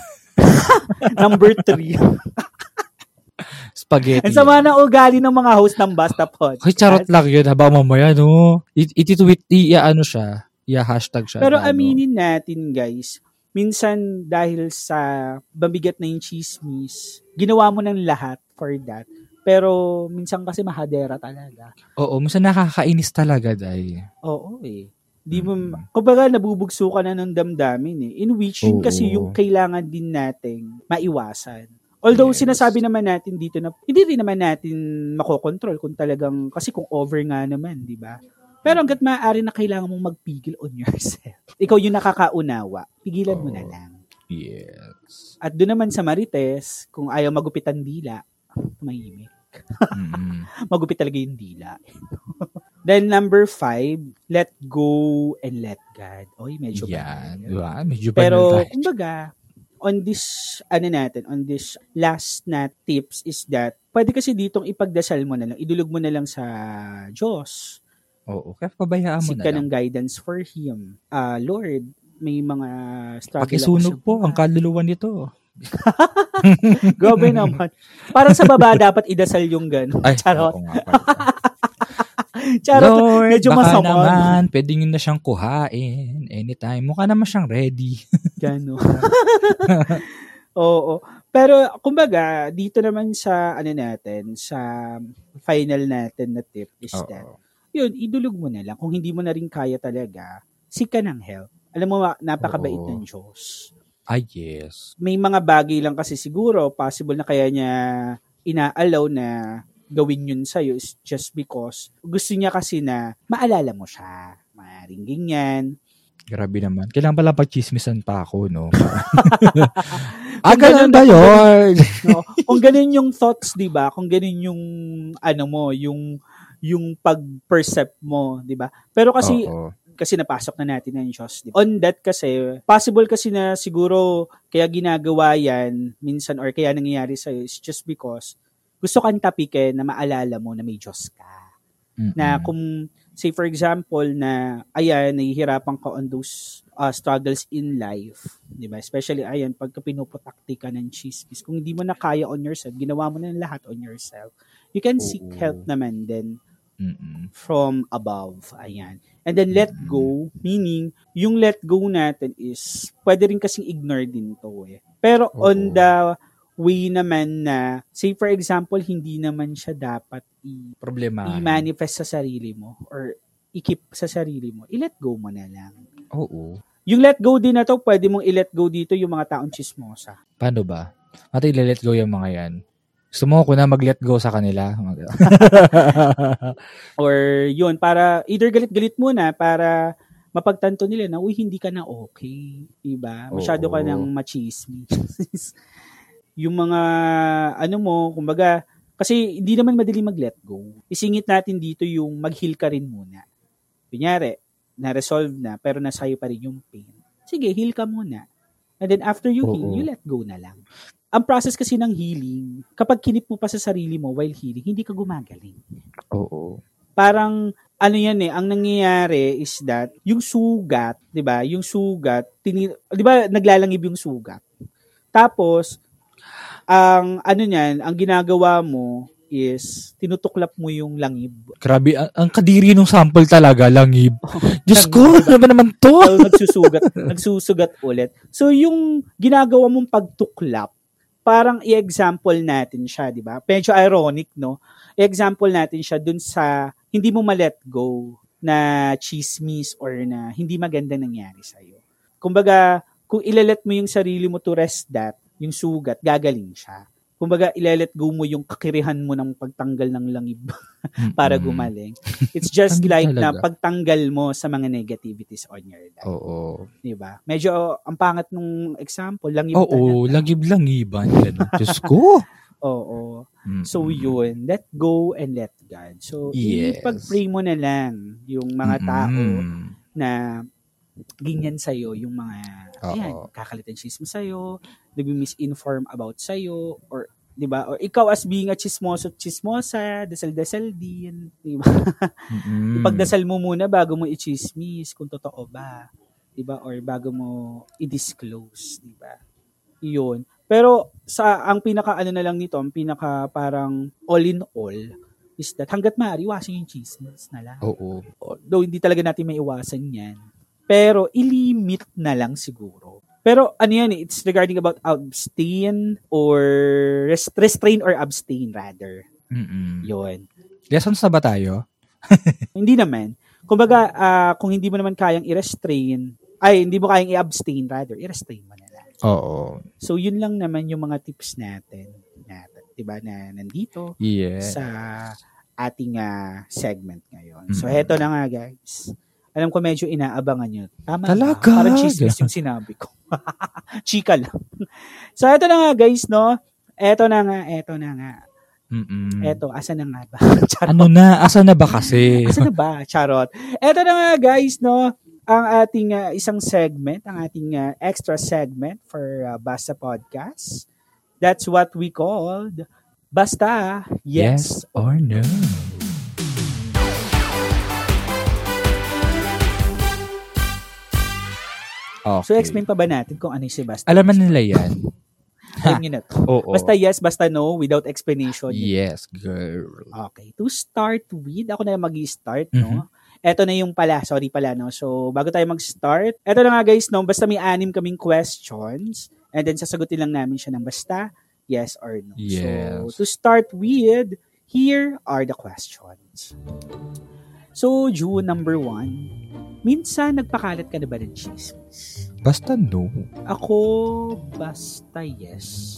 Number three. Spaghetti. Ang sama ng ugali ng mga host ng Basta Pod. Hoy, charot lang yun. Habang mamaya, no? It, ititweet, i, ano siya. I-hashtag siya. Pero na, ano. aminin natin, guys, minsan dahil sa mabigat na yung chismis, ginawa mo ng lahat for that. Pero minsan kasi mahadera talaga. Oo, minsan nakakainis talaga, day. Oo eh. Di mo, Mm. kumbaga nabubugso ka na ng damdamin eh. In which yun Oo. kasi yung kailangan din nating maiwasan. Although Yes. sinasabi naman natin dito na hindi rin naman natin makokontrol kung talagang kasi kung over nga naman, di ba? Pero hanggat maaari na kailangan mong magpigil on yourself. Ikaw yung nakakaunawa. Pigilan mo na Oo. lang. Yes. At doon naman sa Marites, kung ayaw magupitan dila, tumahimik. Mm-mm. Magupit talaga yung dila. Then number five, let go and let God. Oy, medyo Yan. banal. Diba? Medyo Pero, tayo. kumbaga, on this, ano natin, on this last na tips is that, pwede kasi ditong ipagdasal mo na lang, idulog mo na lang sa Diyos. Oo, kaya pabayaan mo Seek na ka lang. ng guidance for Him. Ah, Lord, may mga struggle Pakisunog po ang kaluluwa nito. Grabe naman. Parang sa baba dapat idasal yung gano'n. Ay, Charot. oo nga pala. Charot. Lord, medyo baka masama. naman, pwede nyo na siyang kuhain anytime. Mukha naman siyang ready. Gano. Oo. Pero kumbaga, dito naman sa ano natin, sa final natin na tip is that, Oo. yun, idulog mo na lang. Kung hindi mo na rin kaya talaga, seek ka ng help. Alam mo, napakabait Oo. ng Diyos. Ay, yes. May mga bagay lang kasi siguro, possible na kaya niya ina-allow na gawin yun sa'yo is just because gusto niya kasi na maalala mo siya. Maaaring ganyan. Grabe naman. Kailangan pala pag-chismisan pa ako, no? ah, ganun ba yun? No? Kung ganun yung thoughts, 'di ba? Kung ganun yung ano mo, yung yung pag-percept mo, 'di ba? Pero kasi Oo. kasi napasok na natin ng Diyos. di ba? On that kasi, possible kasi na siguro kaya ginagawa yan minsan or kaya nangyayari sa is just because gusto kang tapikin na maalala mo na may Diyos ka. Mm-mm. Na kung, say for example, na ayan, nahihirapan ka on those uh, struggles in life, di ba? Especially, ayan, pagka pinuputakti ka ng chismis, kung hindi mo na kaya on yourself, ginawa mo na lahat on yourself, you can seek Oo. help naman din Mm-mm. from above. Ayan. And then let Mm. go, meaning yung let go natin is pwede rin kasing ignore din to eh. Pero on Oo. the way naman na, say for example, hindi naman siya dapat i- Problema. i-manifest sa sarili mo or i-keep sa sarili mo, i-let go mo na lang. Oo. Yung let go din na to, pwede mong i-let go dito yung mga taong chismosa. Paano ba? Mati, let go yung mga yan. Gusto mo ko na mag-let go sa kanila? Or yun, para either galit-galit muna para mapagtanto nila na, uy, hindi ka na okay. Diba? Masyado ka Oo. ng machismis. yung mga, ano mo, kumbaga, kasi hindi naman madali mag-let go. Isingit natin dito yung mag-heal ka rin muna. Kunyari, na-resolve na, pero nasa iyo pa rin yung pain. Sige, heal ka muna. And then after you heal, Oo. you let go na lang. Ang process kasi ng healing, kapag kinip mo pa sa sarili mo while healing, hindi ka gumagaling Oo. parang ano yan eh, ang nangyayari is that yung sugat, 'di ba? Yung sugat, tini, 'di ba naglalangib yung sugat. Tapos, ang ano niyan, ang ginagawa mo is tinutuklap mo yung langib. Grabe, ang, ang kadiri nung sample talaga, langib. Diyos ko, ano ba naman to? So, nagsusugat, nagsusugat ulit. So, yung ginagawa mong pagtuklap, parang i-example natin siya, di ba? Medyo ironic, no? I-example natin siya dun sa hindi mo ma-let go na chismis or na hindi maganda nangyari sa'yo. Kumbaga, kung ilalet mo yung sarili mo to rest that, yung sugat, gagaling siya. Kumbaga, ilalet go mo yung kakirihan mo ng pagtanggal ng langib para gumaling. It's just like na talaga. pagtanggal mo sa mga negativities on your life. Oo. Di ba? Medyo ang pangat nung example, langib Oo, talaga. langib-langiban. Diyos ko. Oo. Mm-mm. So yun, let go and let God. So Yes. ipag-pray mo na lang yung mga tao Mm-mm. na ganyan sa'yo, yung mga, Oo. ayan, kakalitan chismo sa'yo, nag-misinform about sa'yo, or, di ba? Or ikaw as being a chismoso chismosa, dasal-dasal din, di ba? Mm-mm. Ipagdasal mo muna bago mo i-chismis kung totoo ba, 'di ba? Or bago mo i-disclose, 'di ba? 'Yun. Pero sa ang pinaka ano na lang nito, ang pinaka parang all in all is that hangga't maaari iwasan yung chismis na lang. Oo. Though hindi talaga natin may iwasan 'yan. Pero ilimit na lang siguro. Pero ano yan eh, it's regarding about abstain or rest- restrain or abstain rather. Mm-mm. Yun. Lessons na ba tayo? Hindi naman. Kumbaga, ah, kung hindi mo naman kayang i-restrain, ay, hindi mo kayang i-abstain rather, i-restrain mo na lang. Oo. So, yun lang naman yung mga tips natin. Na, diba, na nandito Yeah. sa ating ah, segment ngayon. So, Mm. heto na nga, guys. Alam ko medyo inaabangan nyo. Tama? Talaga? Parang chismis yung sinabi ko. Chika lang. so, eto na nga, guys, no? Eto na nga, eto na nga. Mm-mm. Eto, asa na nga ba? Charot. Ano na? Asa na ba kasi? Asa na ba? Charot. Eto na nga guys, no? Ang ating ah, isang segment, ang ating ah, extra segment for uh, Basta Podcast. That's what we called Basta Yes. yes or no? Okay. So explain pa ba natin kung ano yung si Basta? Alam na nila yan. Alam niyo na to. Oo. Basta yes, basta no, without explanation. Yes, girl. Okay. To start with, ako na mag start Mhm. no? Eto na yung pala, sorry pala, no? So, bago tayo mag-start, eto na nga guys, no? Basta may anim kaming questions, and then sasagutin lang namin siya ng basta, yes or no. Yes. So, to start with, here are the questions. So, June number one, minsan nagpakalat ka na ba ng chismis? Basta no. Ako, basta yes.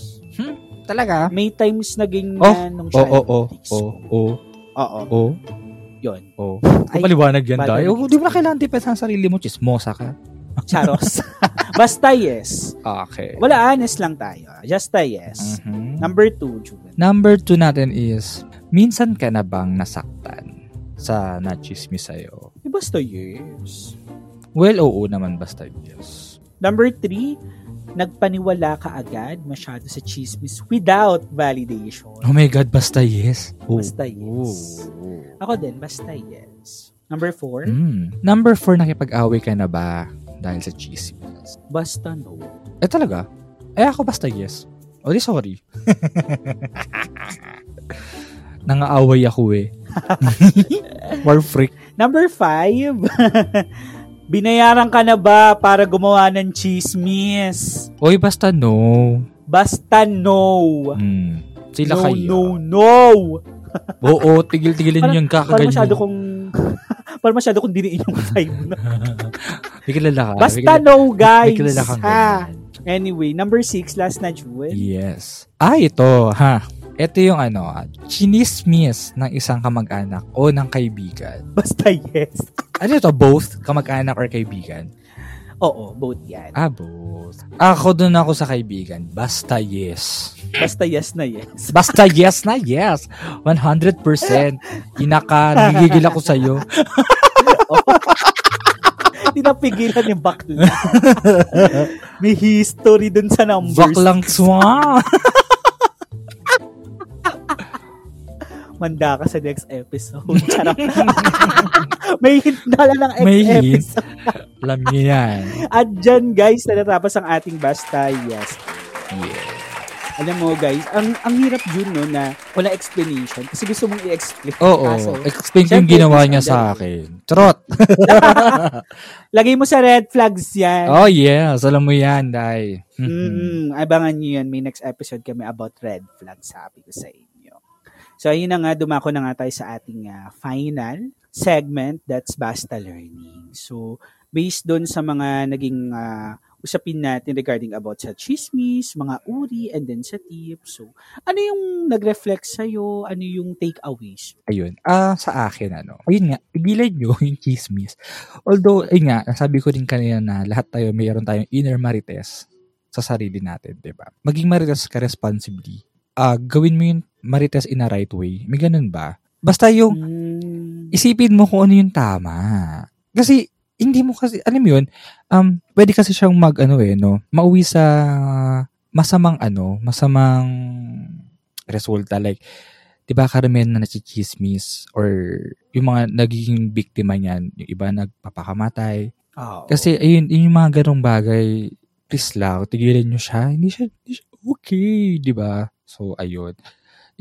Talaga? May times naging Oh, na nung Oo, oo, oo, childhood days oo, ko. oo, Oo, oo, yun. oo. Ay, Paliwanag yan bagay. tayo. Di mo na kailangan tipid sa sarili mo. Chismosa ka. Charos. Basta yes. Okay. Wala, honest lang tayo. Just a yes. Mhm. Number two, June. Number two natin is, minsan ka na bang nasaktan sa nachismis sa'yo? Eh, basta yes. Well, oo naman basta yes. Number three, nagpaniwala ka agad masyado sa chismis without validation. Oh my God, basta yes. Oh. Basta yes. Oo. Ako din, basta yes. Number four, Mm. Number four, nakipag-away ka na ba dahil sa chismis? basta no. Eh talaga? Eh ako basta yes. O di sorry. Nangaaway ako eh. War freak. Number five, binayaran ka na ba para gumawa ng chismis? Oy, basta no. Basta no. Hmm. Sila no, kayo. no, no. Oo, tigil-tigilin Parang- yung Parang kakaganyan. masyado kong parang masyado kong diniin yung five na. May kilala ka. Basta May kilala- no, May guys. kilala kang Ha? ganyan. Anyway, number six, last na, Jewel. Yes. Ah, ito, ha. Ito yung ano, ah, chinismis ng isang kamag-anak o ng kaibigan. Basta yes. Ano ito? Both? Kamag-anak or kaibigan? Oo, both yan. Ah, both. Ako dun ako sa kaibigan. Basta yes. Basta yes na yes. Basta yes na yes. 100%. Inaka, nagigigil ako sa'yo. Hindi napigilan yung bakla. May history dun sa numbers. Baklang swa. Manda ka sa next episode. Charot. May hint na lang ng May next hint. episode. Alam niyo yan. At dyan guys, natatapos ang ating Basta Yes. Yeah. Alam mo guys, ang ang hirap yun no na wala explanation kasi gusto mong i-explain. Oo, Kaso, explain ko yung ginawa niya sa akin. Charot! Lagay mo sa red flags yan. oh yes, alam mo yan, Day. Mhm. Mm, abangan nyo yan. May next episode kami about red flags, sabi ko sa inyo. So, ayun na nga, dumako na nga tayo sa ating ah, final segment, that's Basta Learning. So, based doon sa mga naging ah, usapin natin regarding about sa chismis, mga uri, and then sa tips. So, ano yung nag-reflect sa'yo? Ano yung takeaways? Ayun. Ah, sa akin, ano. Ayun nga, pigilan nyo yung chismis. Although, ayun nga, sabi ko din kanina na lahat tayo, mayroon tayong inner marites sa sarili natin, di ba? Maging marites ka responsibly. Ah, gawin mo yung marites in a right way. May ganun ba? Basta yung Mm, isipin mo kung ano yung tama. Kasi, hindi mo kasi, alam yun, um, pwede kasi siyang mag, ano eh, no, mauwi sa masamang, ano, masamang resulta. Like, di ba karamihan na nachichismis or yung mga nagiging biktima niyan, yung iba nagpapakamatay. oo. Kasi, ayun, yun yung mga ganong bagay, please lang, tigilan nyo siya. Hindi siya, hindi siya okay, di ba? So, ayun.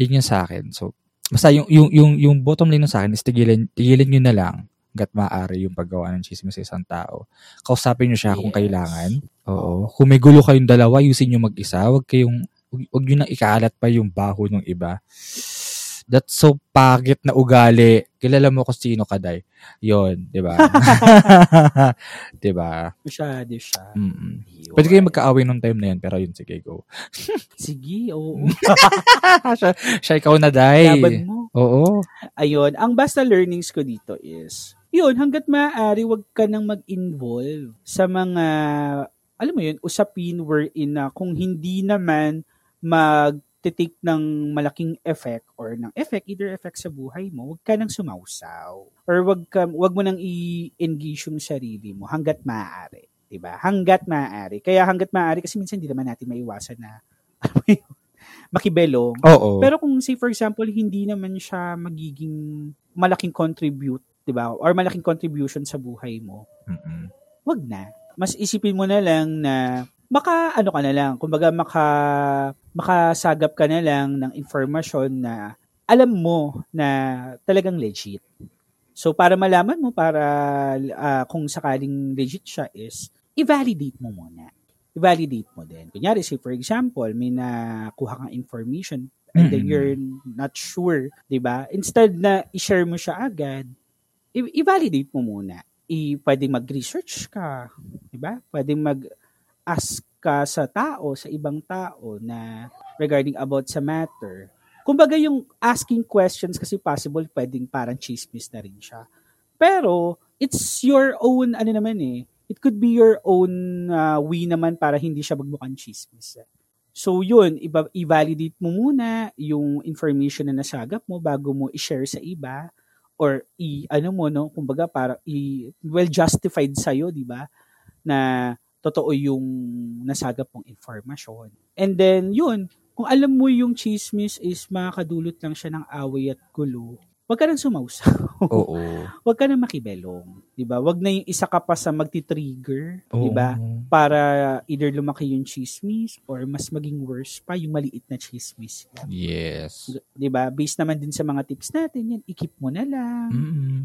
Yun yung sa akin. So, basta yung, yung, yung, yung bottom line sa akin is tigilan, tigilan nyo na lang gat maaari yung paggawa ng chismis sa isang tao. Kausapin nyo siya kung Yes. kailangan. Oo. Kung may gulo kayong dalawa, ayusin nyo mag-isa. Huwag kayong, huwag nyo nang ikaalat pa yung baho ng iba. That's so pagit na ugali. Kilala mo kung sino ka, Day. Yun, di ba? di ba? Masyado siya. Mm-mm. Pwede kayo magkaaway nung time na yun, pero yun, sige, go. Sige, oo. siya, siya ikaw na, Day. Laban mo. Oo. Ayun, ang basta learnings ko dito is, yun, hanggat maaari, wag ka nang mag-involve sa mga, alam mo yun, usapin wherein na kung hindi naman mag-take ng malaking effect or ng effect, either effect sa buhay mo, wag ka nang sumausaw. Or wag, ka, wag mo nang i-engage yung sarili mo hanggat maaari. Diba? Hanggat maaari. Kaya hanggat maaari, kasi minsan hindi naman natin maiwasan na, makibelong. Oo. Pero kung say for example hindi naman siya magiging malaking contribute, 'di ba? Or malaking contribution sa buhay mo, Mm-mm. wag na. Mas isipin mo na lang na maka ano ka na lang, kumbaga maka makasagap ka na lang ng informasyon na alam mo na talagang legit. So para malaman mo para ah, kung sakaling legit siya is i-validate mo muna. I-validate mo din. Kunyari, say for example, may nakuha kang information and then Mm. you're not sure, 'di ba? Instead na i-share mo siya agad, i- i-validate mo muna. I pwedeng mag-research ka, 'di ba? Pwedeng mag-ask ka sa tao, sa ibang tao na regarding about sa matter. Kumbaga yung asking questions kasi possible pwedeng parang chismis na rin siya. Pero it's your own ano naman eh. It could be your own uh, way naman para hindi siya magmukhang chismis. eh. So yun, iba, i-validate mo muna yung information na nasagap mo bago mo i-share sa iba or i ano mo no, kumbaga para i well justified sa di ba? Na totoo yung nasagap mong informasyon. And then yun, kung alam mo yung chismis is makakadulot lang siya ng away at gulo, wag ka nang sumausaw. Oo. wag ka nang makibelong, 'di ba? Wag na yung isa ka pa sa magti-trigger, 'di ba? Oo. Para either lumaki yung chismis or mas maging worse pa yung maliit na chismis. Yes. 'Di ba? Based naman din sa mga tips natin, yan i-keep mo na lang. Mm-mm.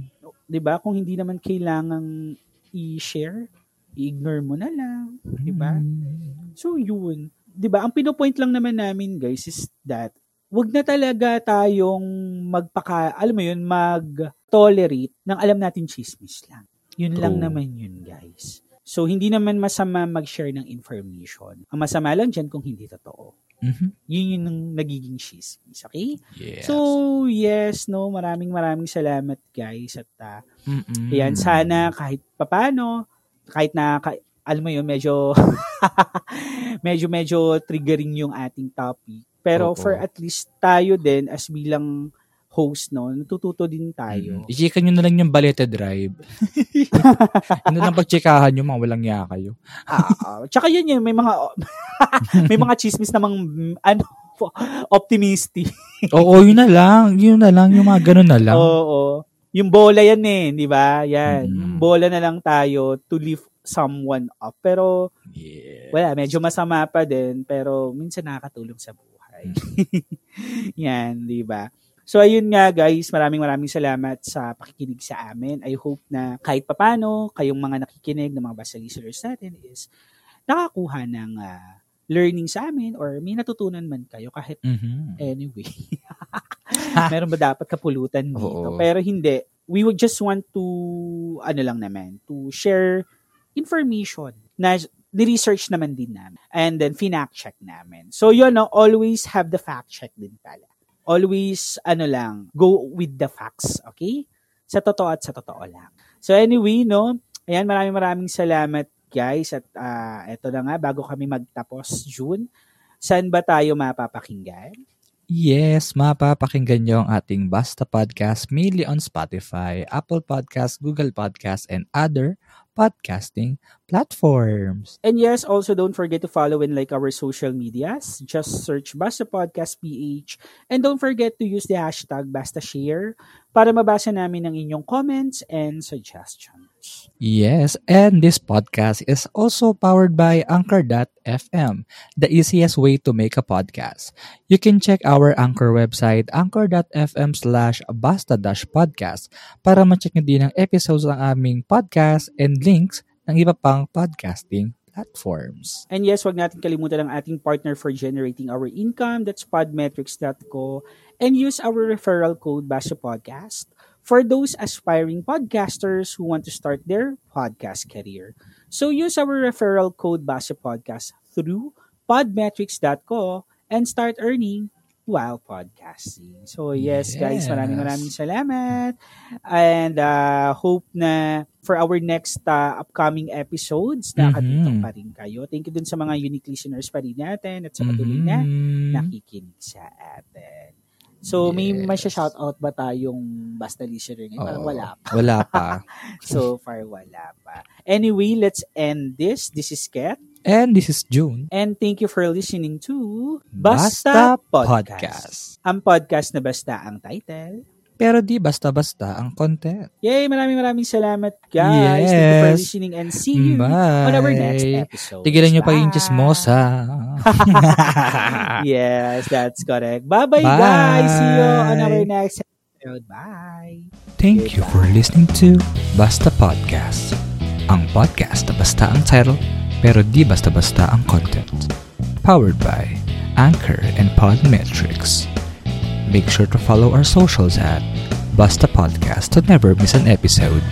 'Di ba? Kung hindi naman kailangang i-share, i-ignore mo na lang, 'di ba? Mm. So yun, 'di ba? Ang pinopoint lang naman namin, guys, is that wag na talaga tayong magpaka, alam mo yun, mag-tolerate ng alam natin chismis lang. Yun lang True. naman yun, guys. So, hindi naman masama mag-share ng information. Ang masama lang dyan kung hindi totoo. Mhm. Yun yung nagiging chismis, okay? Yes. So, yes, no, maraming maraming salamat, guys. At uh, Mm-mm. Ayan, sana kahit papano, kahit na, alam mo yun, medyo, medyo, medyo triggering yung ating topic. Pero Oo. for at least tayo din, as bilang host, no, natututo din tayo. Mm. I-checkan nyo na lang yung Balete Drive. Ano lang pag-checkahan nyo, mga walang niya kayo. Ah, ah. tsaka yun yun, may mga, may mga chismis namang, ano, optimistic. Oo, yun na lang. Yun na lang. Yung mga ganun na lang. Oo. Yung bola yan eh, di ba? Yan. Mm. Yung bola na lang tayo to lift someone up. Pero Yeah. wala, medyo masama pa din, pero minsan nakakatulong sa buhay. Yan, di ba? So ayun nga guys, maraming maraming salamat sa pakikinig sa amin. I hope na kahit papano, kayong mga nakikinig ng mga basta listeners natin is nakakuha ng ah, learning sa amin or may natutunan man kayo kahit Mhm. anyway. Meron ba dapat kapulutan dito? Oo. Pero hindi. We would just want to, ano lang naman, to share information na ni-research naman din namin. And then, finact check namin. So, yun, no, always have the fact check din pala. Always, ano lang, go with the facts, okay? Sa totoo at sa totoo lang. So, anyway, no, ayan, maraming maraming salamat, guys. At ah, eto na nga, bago kami magtapos, June, saan ba tayo mapapakinggan? Yes, mapapakinggan nyo ang ating Basta Podcast mainly on Spotify, Apple Podcast, Google Podcast, and other podcasting platforms. And yes, also don't forget to follow and like our social medias. Just search Basta Podcast PH. And don't forget to use the hashtag Basta Share para mabasa namin ang inyong comments and suggestions. Yes, and this podcast is also powered by Anchor.fm, the easiest way to make a podcast. You can check our Anchor website, anchor.fm slash basta-podcast para ma-check nyo din ang episodes ng aming podcast and links ng iba pang podcasting platforms. And yes, wag natin kalimutan ang ating partner for generating our income. That's podmetrics.co. And use our referral code Basta Podcast for those aspiring podcasters who want to start their podcast career. So use our referral code Basta Podcast through podmetrics.co and start earning while podcasting. So yes, guys, maraming Yes. maraming salamat. And uh, hope na for our next uh, upcoming episodes, nakatutok Mhm. pa rin kayo. Thank you dun sa mga unique listeners pa rin natin at sa patuloy na Mhm. nakikinig sa atin. So, may Yes. may shoutout ba tayong basta listener ngayon? Parang Oo. wala pa. Wala pa. So far, wala pa. Anyway, let's end this. This is Ket. And this is June. And thank you for listening to Basta Basta, Podcast. Podcast. Ang podcast na basta ang title. Pero di basta-basta ang content. Yay! Maraming maraming salamat, guys. Thank you for Yes. listening and see you Bye. on our next episode. Tigilan nyo pa yung chismosa. yes, that's correct. Bye-bye, Bye. guys. See you on our next episode. Bye. Thank you for listening to Basta Podcast. Ang podcast na basta ang title, pero di basta-basta ang content. Powered by Anchor and Podmetrics. Make sure to follow our socials at Basta Podcast to never miss an episode.